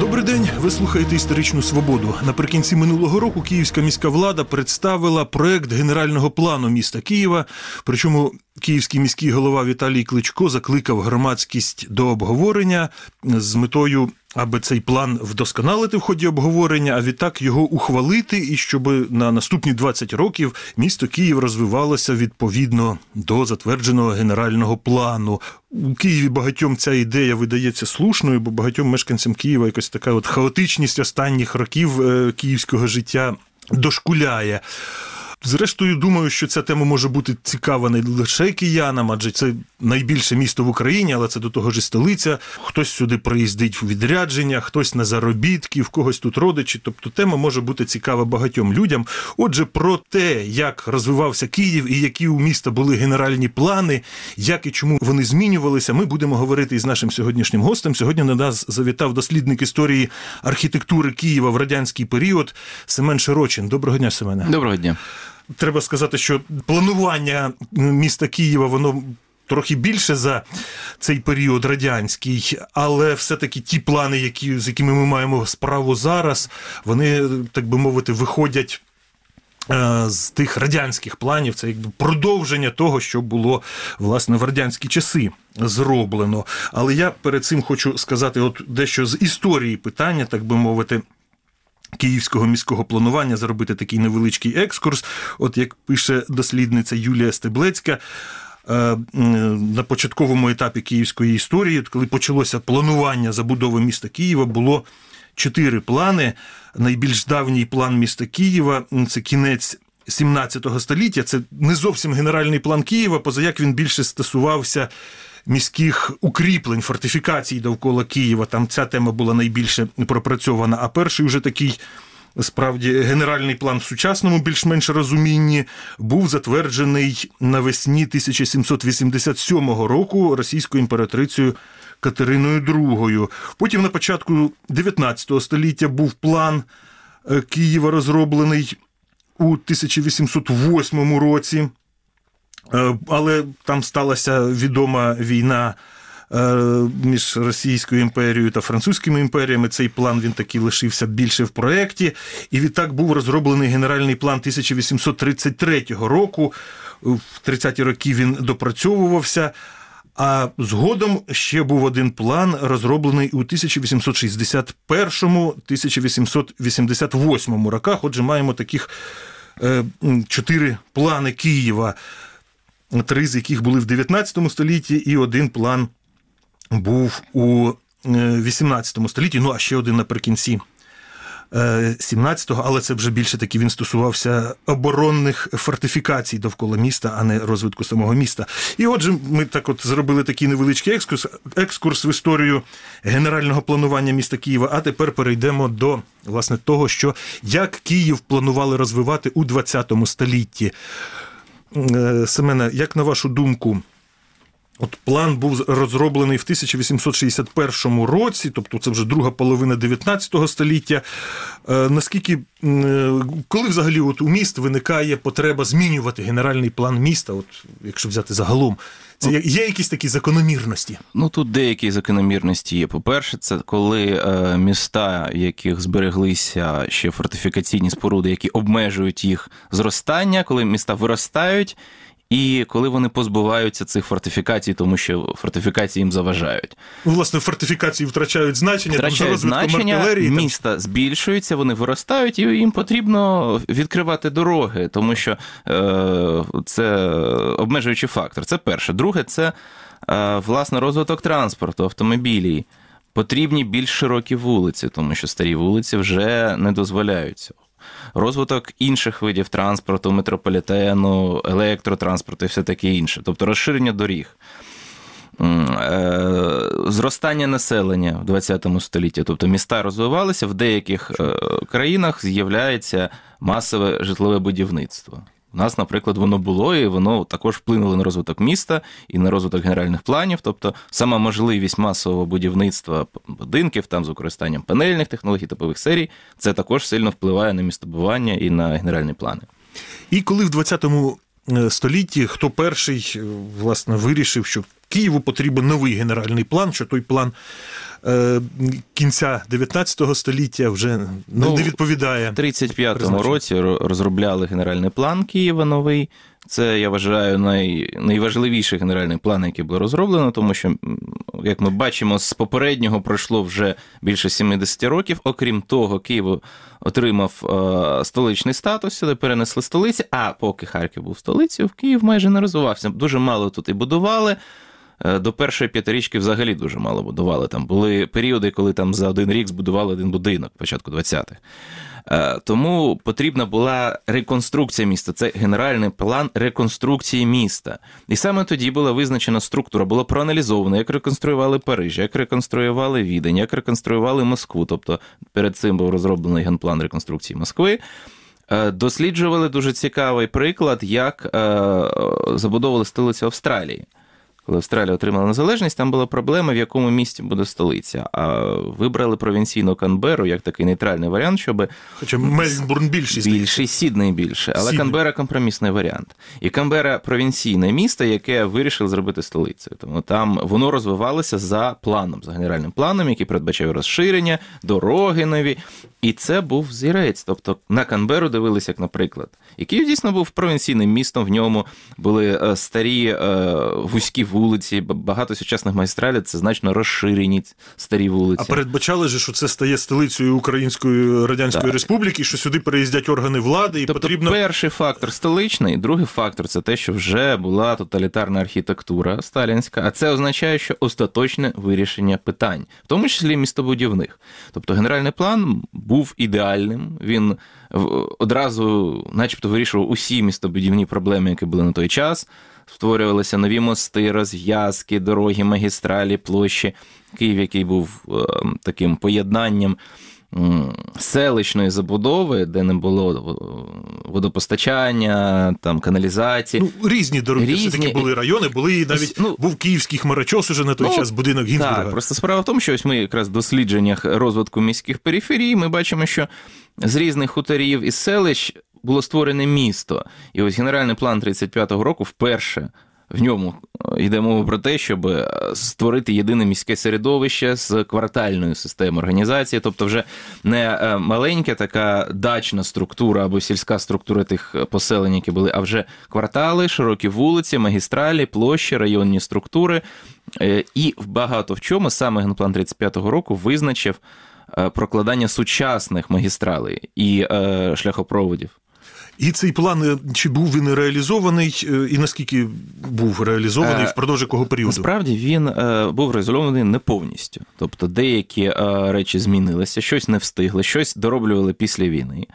Добрий день. Ви слухаєте історичну свободу. Наприкінці минулого року Київська міська влада представила проект генерального плану міста Києва. Причому київський міський голова Віталій Кличко закликав громадськість до обговорення з метою. Аби цей план вдосконалити в ході обговорення, а відтак його ухвалити, і щоб на наступні 20 років місто Київ розвивалося відповідно до затвердженого генерального плану. У Києві багатьом ця ідея видається слушною, бо багатьом мешканцям Києва якась така от хаотичність останніх років е, київського життя дошкуляє. Зрештою, думаю, що ця тема може бути цікава не лише киянам, адже це найбільше місто в Україні, але це до того ж і столиця. Хтось сюди приїздить у відрядження, хтось на заробітки, в когось тут родичі. Тобто тема може бути цікава багатьом людям. Отже, про те, як розвивався Київ і які у міста були генеральні плани, як і чому вони змінювалися, ми будемо говорити із нашим сьогоднішнім гостем. Сьогодні на нас завітав дослідник історії архітектури Києва в радянський період Семен Широчин. Доброго дня, Семене. Доброго дня. Треба сказати, що планування міста Києва воно. Трохи більше за цей період радянський, але все-таки ті плани, які, з якими ми маємо справу зараз, вони, так би мовити, виходять е, з тих радянських планів. Це якби продовження того, що було власне в радянські часи зроблено. Але я перед цим хочу сказати, от дещо з історії питання, так би мовити. Київського міського планування зробити такий невеличкий екскурс. От як пише дослідниця Юлія Стеблецька. Е, на початковому етапі київської історії, коли почалося планування забудови міста Києва, було чотири плани. Найбільш давній план міста Києва це кінець 17 століття. Це не зовсім генеральний план Києва, поза як він більше стосувався міських укріплень, фортифікацій довкола Києва. Там ця тема була найбільше пропрацьована. А перший вже такий. Справді, генеральний план в сучасному більш-менш розумінні був затверджений навесні 1787 року російською імператрицею Катериною II. Потім на початку 19 століття був план е, Києва розроблений у 1808 році. Е, але там сталася відома війна між Російською імперією та Французькими імперіями. Цей план він таки лишився більше в проєкті. І відтак був розроблений генеральний план 1833 року. В 30-ті роки він допрацьовувався. А згодом ще був один план, розроблений у 1861-1888 роках. Отже, маємо таких е, чотири плани Києва три з яких були в 19 столітті, і один план був у 18 е, столітті, ну а ще один наприкінці 17-го, але це вже більше таки він стосувався оборонних фортифікацій довкола міста, а не розвитку самого міста. І отже, ми так от зробили такий невеличкий екскурс, екскурс в історію генерального планування міста Києва. А тепер перейдемо до власне того, що як Київ планували розвивати у 20 столітті. Е, Семене, як на вашу думку, от план був розроблений в 1861 році, тобто це вже друга половина 19 століття. Е, наскільки е, коли взагалі от у міст виникає потреба змінювати генеральний план міста, от якщо взяти загалом? Це є, якісь такі закономірності? Ну тут деякі закономірності є. По-перше, це коли е, міста, в яких збереглися ще фортифікаційні споруди, які обмежують їх зростання, коли міста виростають. І коли вони позбуваються цих фортифікацій, тому що фортифікації їм заважають. Ну, власне, фортифікації втрачають значення, втрачають там, значення, артилерії. Міста там... збільшуються, вони виростають, і їм потрібно відкривати дороги, тому що е, це обмежуючий фактор. Це перше. Друге, це е, власне розвиток транспорту, автомобілів. Потрібні більш широкі вулиці, тому що старі вулиці вже не дозволяють цього розвиток інших видів транспорту, метрополітену, електротранспорту і все таке інше, тобто розширення доріг. Е, зростання населення в 20 столітті, тобто міста розвивалися, в деяких е, країнах з'являється масове житлове будівництво. У нас, наприклад, воно було, і воно також вплинуло на розвиток міста і на розвиток генеральних планів. Тобто, сама можливість масового будівництва будинків там з використанням панельних технологій, типових серій, це також сильно впливає на містобування і на генеральні плани. І коли в 20 е, столітті хто перший е, власне вирішив, що Києву потрібен новий генеральний план, що той план кінця 19 століття вже не, Ну, не відповідає. В 35-му році розробляли генеральний план Києва новий. Це, я вважаю, най... найважливіший генеральний план, який було розроблено, тому що, як ми бачимо, з попереднього пройшло вже більше 70 років. Окрім того, Київ отримав е, столичний статус, сюди перенесли столиці, а поки Харків був столицею, в Київ майже не розвивався. Дуже мало тут і будували. Е, До першої п'ятирічки взагалі дуже мало будували. Там були періоди, коли там за один рік збудували один будинок, початку 20-х. Е, Тому потрібна була реконструкція міста. Це генеральний план реконструкції міста. І саме тоді була визначена структура, було проаналізовано, як реконструювали Париж, як реконструювали Відень, як реконструювали Москву. Тобто перед цим був розроблений генплан реконструкції Москви. Е, Досліджували дуже цікавий приклад, як забудовували столицю Австралії. Коли Австралія отримала незалежність, там була проблема, в якому місті буде столиця. А вибрали провінційну Канберу як такий нейтральний варіант, щоб Хоча Мельбурн більший. здається. більший, Сідней більше. Але Сідней. Канбера компромісний варіант. І Канбера провінційне місто, яке вирішили зробити столицею. Тому там воно розвивалося за планом, за генеральним планом, який передбачав розширення, дороги нові. І це був зірець. Тобто на Канберу дивилися, як наприклад. І Київ дійсно був провінційним містом. В ньому були е, старі е, вузькі вулиці, б- багато сучасних магістралів це значно розширені старі вулиці. А передбачали же, що це стає столицею Української Радянської Так. Республіки, що сюди переїздять органи влади, і Тобто потрібно. перший фактор столичний, другий фактор це те, що вже була тоталітарна архітектура сталінська, а це означає, що остаточне вирішення питань, в тому числі містобудівних. Тобто генеральний план був ідеальним. Він одразу, начебто, вирішував усі містобудівні проблеми, які були на той час. Створювалися нові мости, розв'язки, дороги, магістралі, площі. Київ, який був е, таким поєднанням селищної забудови, де не було е, водопостачання, там каналізації. Ну, різні дороги, Різні. все-таки були райони, були і навіть Ну, був київський хмарочос уже на той ну, час будинок Гінзбурга. Так, просто справа в тому, що ось ми якраз в дослідженнях розвитку міських периферій ми бачимо, що з різних хуторів і селищ було створене місто. І ось генеральний план 35-го року вперше. В ньому е, йде мова про те, щоб е, створити єдине міське середовище з квартальною системою організації, тобто вже не е, маленька така дачна структура або сільська структура тих поселень, які були, а вже квартали, широкі вулиці, магістралі, площі, районні структури. І багато в чому саме генплан 35-го року визначив прокладання сучасних магістралей і шляхопроводів. І цей план е, чи був він реалізований, е, і наскільки був реалізований, Е, впродовж якого періоду? Насправді він був реалізований не повністю. Тобто деякі речі змінилися, щось не встигли, щось дороблювали після війни.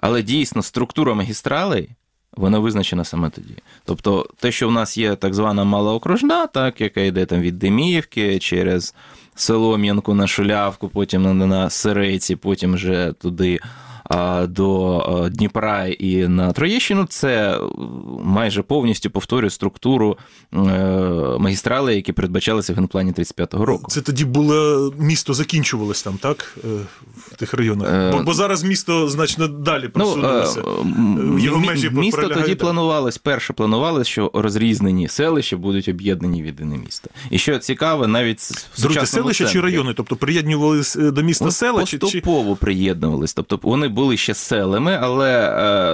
Але дійсно структура магістралей. Вона визначена саме тоді. Тобто, те, що в нас є так звана малоокружна, так, яка йде там від Деміївки через Солом'янку на Шулявку, потім на, Сиреці, потім вже туди до Дніпра і на Троєщину, це е, майже повністю повторює структуру е, магістрали, які передбачалися в генплані 35-го року. Це тоді було місто закінчувалось там, так? е, В тих районах. Бо, бо зараз місто значно далі просунулося. Ну, Його межі місто тоді планувалось, перше планувалось, що розрізнені селища будуть об'єднані в єдине місто. І що цікаво, навіть в Друзі, селища чи райони? Тобто приєднувалися до міста Ну, села, чи, чи поступово приєднувались. Тобто вони були ще селами, але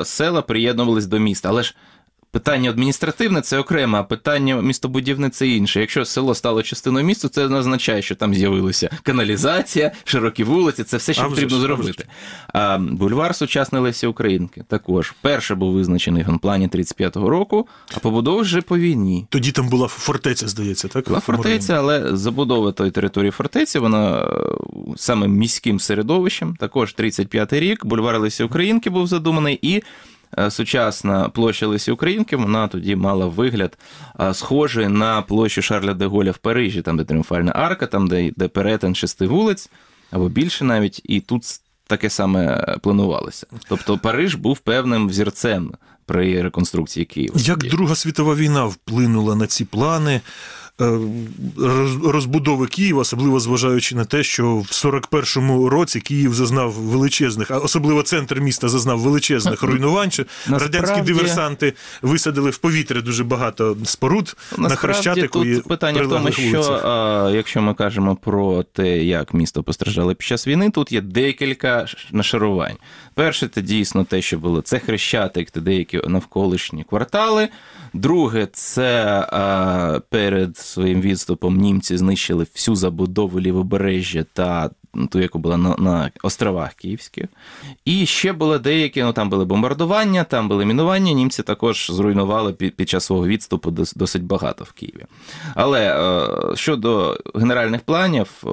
е, села приєднувались до міста. Але ж питання адміністративне це окремо, а питання містобудівне це інше. Якщо село стало частиною міста, це не означає, що там з'явилася каналізація, широкі вулиці, це все, що А потрібно вже зробити. А бульвар сучасної Лесі Українки також перше був визначений в генплані 35-го року, а побудова вже по війні. тоді там була фортеця, здається, так? Була фортеця, але забудова тої території фортеці, вона е, саме міським середовищем. Також 35-й рік, бульвар Лисі Українки був задуманий, і сучасна площа Лисі Українки, вона тоді мала вигляд е, схожий на площу Шарля де Голля в Парижі, там, де тріумфальна арка, там, де йде перетин шести вулиць, або більше навіть, і тут таке саме планувалося. Тобто Париж був певним взірцем при реконструкції Києва. Як Друга світова війна вплинула на ці плани? Роз- розбудови Києва, особливо зважаючи на те, що в 41-му році Київ зазнав величезних, а особливо центр міста зазнав величезних руйнувань. що Насправді- Радянські диверсанти висадили в повітря дуже багато споруд на Хрещатику і питання в тому, що а, якщо ми кажемо про те, як місто постраждало під час війни, тут є декілька нашарувань. Перше, це дійсно те, що було це хрещатик та деякі навколишні квартали. Друге, це а, перед своїм відступом німці знищили всю забудову лівобережжя та ту, яку була на, на островах Київських. І ще були деякі, ну там були бомбардування, там були мінування. Німці також зруйнували під, під час свого відступу досить багато в Києві. Але е, щодо генеральних планів, е,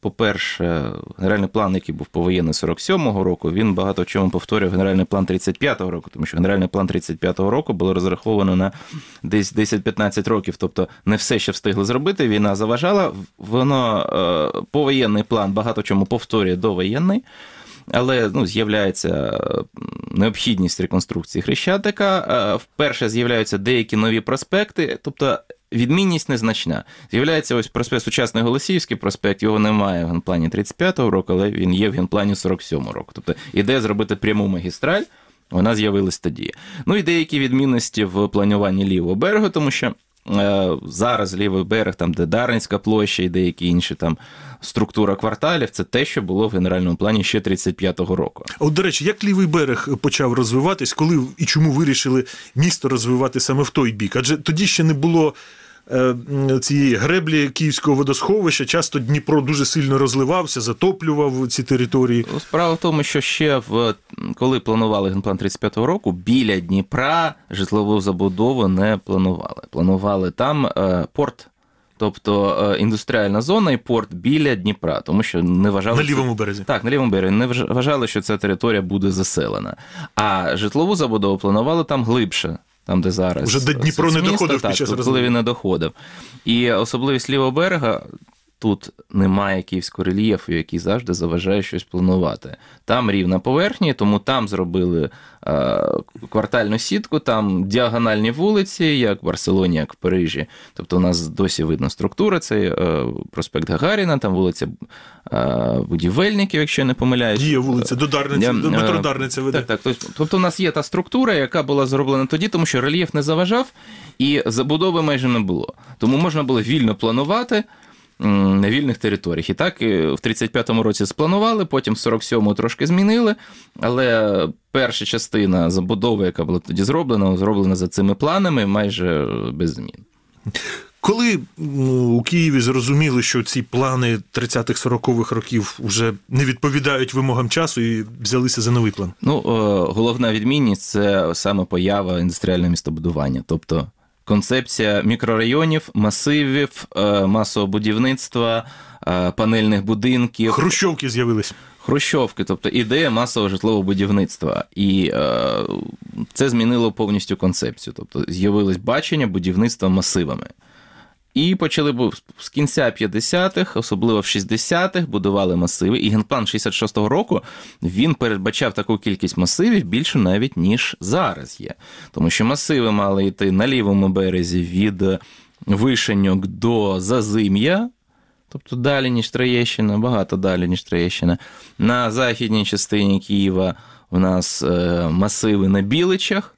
по-перше, генеральний план, який був повоєнний 47-го року, він багато в чому повторює генеральний план 35-го року, тому що генеральний план 35-го року було розраховано на десь 10-15 років. Тобто не все ще встигли зробити. Війна заважала. Воно е, повоєнний план багато в чому повторює довоєнний. Але ну, з'являється е, необхідність реконструкції Хрещатика. Е, Вперше з'являються деякі нові проспекти, тобто відмінність незначна. З'являється ось проспект сучасний Голосіївський проспект, його немає в генплані 35-го року, але він є в генплані 47-го року. Тобто ідея зробити пряму магістраль. Вона з'явилась тоді. Ну і деякі відмінності в плануванні лівого берегу, тому що зараз лівий берег, там де Дарницька площа і деякі інші там структура кварталів, це те, що було в генеральному плані ще 35-го року. От, до речі, як лівий берег почав розвиватись, коли і чому вирішили місто розвивати саме в той бік? Адже тоді ще не було е, цієї греблі Київського водосховища. Часто Дніпро дуже сильно розливався, затоплював ці території. Справа в тому, що ще в коли планували генплан 35-го року, біля Дніпра житлову забудову не планували. Планували там е, порт. Тобто е, індустріальна зона і порт біля Дніпра, тому що не вважали На лівому березі. Так, на лівому березі не вважали, що ця територія буде заселена. А житлову забудову планували там глибше, там, де зараз. Вже до Дніпро не доходив так, під час коли він не доходив. І особливість лівого берега. Тут немає київського рельєфу, який завжди заважає щось планувати. Там рівна поверхня, тому там зробили е, квартальну сітку, там діагональні вулиці, як в Барселоні, як в Парижі. Тобто у нас досі видно структура. Це е, проспект Гагаріна, там вулиця е, будівельників, якщо я не помиляюсь. Діє вулиця до Дарниці, Я, до метро е, веде. Так, так. Тобто у нас є та структура, яка була зроблена тоді, тому що рельєф не заважав і забудови майже не було. Тому можна було вільно планувати. На вільних територіях. І так в 35-му році спланували, потім в 47-му трошки змінили. Але перша частина забудови, яка була тоді зроблена, зроблена за цими планами, майже без змін. Коли у Києві зрозуміли, що ці плани 30-х, 40-х років вже не відповідають вимогам часу і взялися за новий план. Ну, е, головна відмінність це саме поява індустріального містобудування, тобто концепція мікрорайонів, масивів, е, масового будівництва, е, панельних будинків, Хрущовки з'явились. хрущовки, тобто ідея масового житлового будівництва. І е, це змінило повністю концепцію. Тобто з'явилось бачення будівництва масивами. І почали з кінця 50-х, особливо в 60-х, будували масиви. І генплан 66-го року він передбачав таку кількість масивів більше навіть ніж зараз є. Тому що масиви мали йти на лівому березі від Вишеньок до Зазим'я, тобто далі, ніж Троєщина, багато далі, ніж Троєщина. На західній частині Києва у нас е, масиви на Біличах,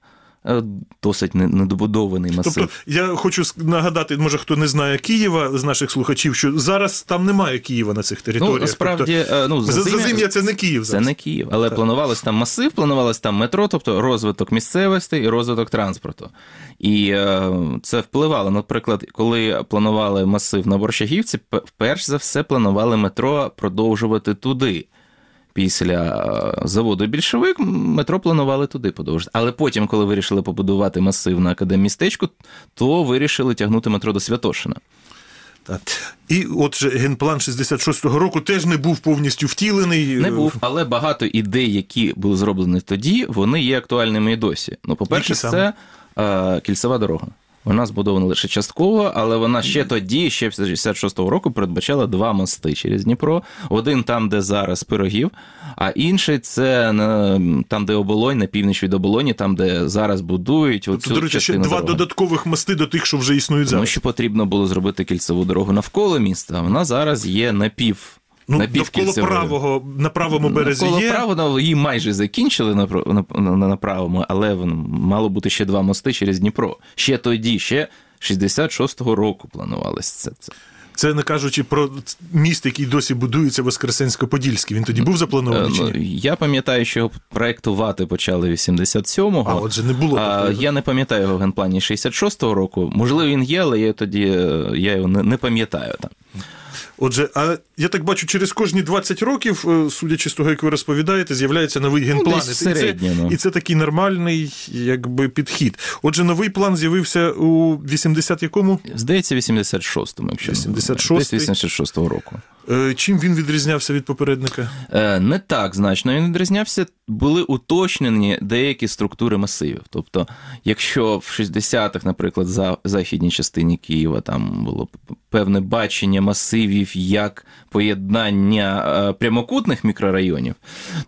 досить недобудований масив. Тобто, я хочу нагадати, може хто не знає Києва з наших слухачів, що зараз там немає Києва на цих територіях. Ну, справді, е, ну, тобто, за- Зазим'я- це не Київ. Це не Київ, але планувалось там масив, планувалось там метро, тобто розвиток місцевості і розвиток транспорту. І е, це впливало. Наприклад, коли планували масив на Борщагівці, перш за все планували метро продовжувати туди. Після е, заводу більшовик метро планували туди подовжити. Але потім, коли вирішили побудувати масив на академмістечку, то вирішили тягнути метро до Святошина. Так. І отже, генплан 66-го року теж не був повністю втілений. Не був, але багато ідей, які були зроблені тоді, вони є актуальними і досі. Ну, по-перше, це е, кільцева дорога. Вона збудована лише частково, але вона ще тоді, ще в 66-го року, передбачала два мости через Дніпро. Один там, де зараз пирогів, а інший це на, там, де оболонь, на північ від оболоні, там, де зараз будують. Тобто, до речі, ще два дороги. додаткових мости до тих, що вже існують Тому що потрібно було зробити кільцеву дорогу навколо міста. Вона зараз є напів. Ну, довкола напівкільцевою. правого на правому березі Навколо є. правого її майже закінчили на, на, на, на правому, але мало бути ще два мости через Дніпро. Ще тоді, ще 66-го року планувалось це. це. Це не кажучи про міст, який досі будується Воскресенсько-Подільський. Він тоді був Е, запланований чи ну, ні? Я пам'ятаю, що його проектувати почали 87-го. А отже, не було А, я не пам'ятаю його в генплані 66-го року. Можливо, він є, але я тоді е, я його не пам'ятаю там. Отже, а я так бачу, через кожні 20 років, е, судячи з того, як ви розповідаєте, з'являється новий генплан. Ну, десь І це- ну. І це такий нормальний якби, підхід. Отже, новий план з'явився у 80 якому? Здається, 86-му, якщо не 86-й. 86-го року. Е, Чим він відрізнявся від попередника? Е, Не так значно він відрізнявся. Були уточнені деякі структури масивів. Тобто, якщо в 60-х, наприклад, за західній частині Києва там було певне бачення масивів як поєднання е, прямокутних мікрорайонів,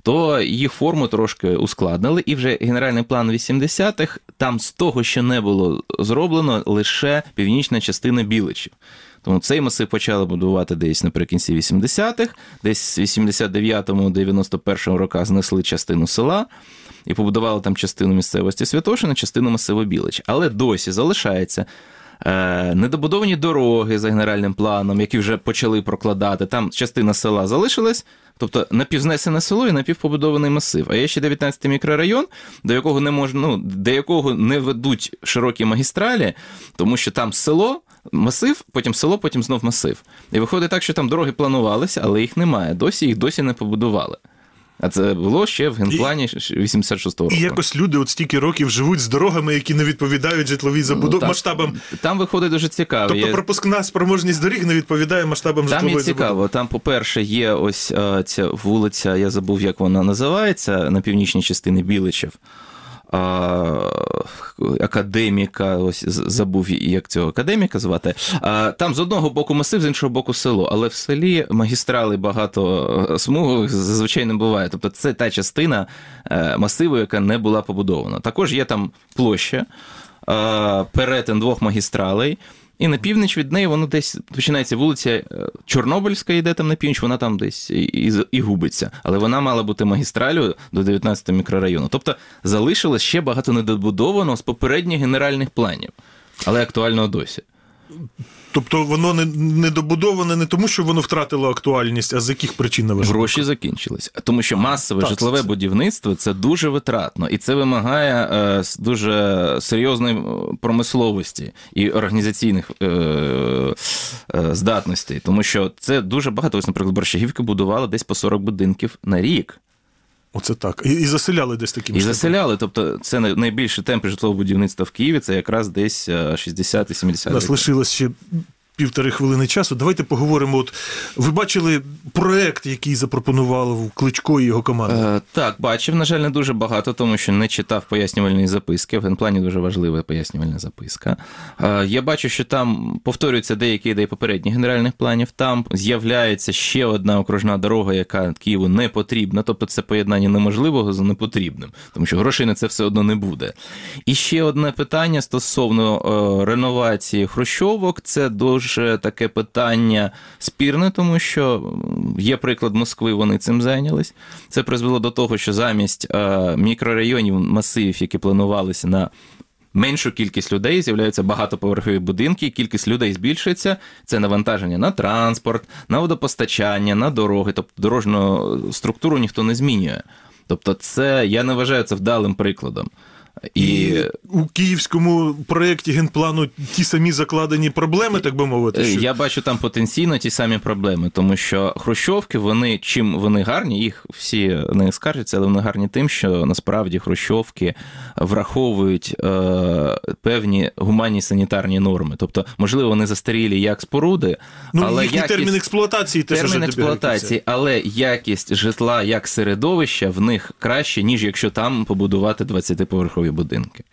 то їх форму трошки ускладнили. І вже генеральний план 80-х там з того, що не було зроблено, лише північна частина Біличів. Тому цей масив почали будувати десь наприкінці 80-х, десь в 89-му, 91-му роках знесли частину села і побудували там частину місцевості Святошина, частину масиву Білич. Але досі залишається. е, Недобудовані дороги за генеральним планом, які вже почали прокладати. Там частина села залишилась, тобто напівзнесене село і напівпобудований масив. А є ще 19-й мікрорайон, до якого не можна, ну, до якого не ведуть широкі магістралі, тому що там село, масив, потім село, потім знов масив. І виходить так, що там дороги планувалися, але їх немає. Досі їх досі не побудували. А це було ще в генплані 86-го року. І якось люди от стільки років живуть з дорогами, які не відповідають житловій забудові Ну, масштабам. Там виходить дуже цікаво. Тобто пропускна спроможність доріг не відповідає масштабам Там житлової є цікаво. Там, по-перше, є ось е, ця вулиця, я забув, як вона називається, на північній частині Біличів. Академіка, ось забув, як цього академіка звати. Там з одного боку масив, з іншого боку село. Але в селі магістрали багато е, смугових зазвичай не буває. Тобто це та частина е, масиву, яка не була побудована. Також є там площа, е, перетин двох магістралей. І на північ від неї воно десь починається вулиця е, Чорнобильська, йде там на північ, вона там десь і, і, і губиться. Але вона мала бути магістралю до 19 мікрорайону. Тобто залишилось ще багато недобудованого з попередніх генеральних планів, але актуального досі. Тобто воно не, не добудоване не тому, що воно втратило актуальність, а з яких причин на ваш Гроші закінчились. Тому що масове Так, житлове це- будівництво це дуже витратно, і це вимагає е, дуже серйозної е, промисловості і організаційних е, е, здатностей. Тому що це дуже багато. Ось, наприклад, Борщагівки будували десь по 40 будинків на рік. Оце так. І, і заселяли десь таким І заселяли. Тобто, це найбільші найбільший темп житлового будівництва в Києві. Це якраз десь е, 60 і 70 У нас лишилось ще півтори хвилини часу. Давайте поговоримо. От ви бачили проект, який запропонував Кличко і його команда. Е, так, бачив, на жаль, не дуже багато, тому що не читав пояснювальної записки. В генплані дуже важлива пояснювальна записка. Е, я бачу, що там повторюються деякі ідеї попередніх генеральних планів. Там з'являється ще одна окружна дорога, яка Києву не потрібна. Тобто це поєднання неможливого з непотрібним, тому що грошей на це все одно не буде. І ще одне питання стосовно е, реновації хрущовок. Це дуже таке питання спірне, тому що є приклад Москви, вони цим зайнялись. Це призвело до того, що замість е, мікрорайонів, масивів, які планувалися на меншу кількість людей, з'являються багатоповерхові будинки, кількість людей збільшується. Це навантаження на транспорт, на водопостачання, на дороги. Тобто дорожню структуру ніхто не змінює. Тобто, це я не вважаю це вдалим прикладом. І, І у київському проєкті генплану ті самі закладені проблеми, так би мовити. Що... Я бачу там потенційно ті самі проблеми, тому що хрущовки, вони чим вони гарні, їх всі не скаржаться, але вони гарні тим, що насправді хрущовки враховують е, певні гуманні санітарні норми. Тобто, можливо, вони застарілі як споруди, Ну, але їхній якість... термін експлуатації теж Термін експлуатації, але якість житла як середовища в них краще, ніж якщо там побудувати 20-поверхові будинки.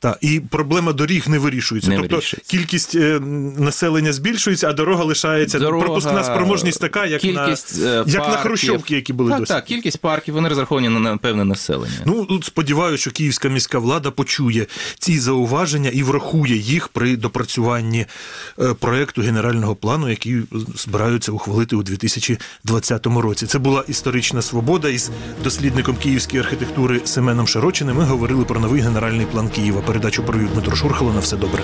Та, і проблема доріг не вирішується. Не тобто вирішується. кількість е, населення збільшується, а дорога лишається. Дорога, пропускна спроможність така, як кількість, на, е, як на. Хрущовки, які були так, досі. Так, кількість парків, вони розраховані на, на певне населення. Ну, тут сподіваюся, що київська міська влада почує ці зауваження і врахує їх при допрацюванні е, проекту генерального плану, який збираються ухвалити у 2020 році. Це була історична свобода із дослідником київської архітектури Семеном Широчиним. Ми говорили про новий генеральний план Києва. Передачу провів Дмитро Шурхало. На все добре.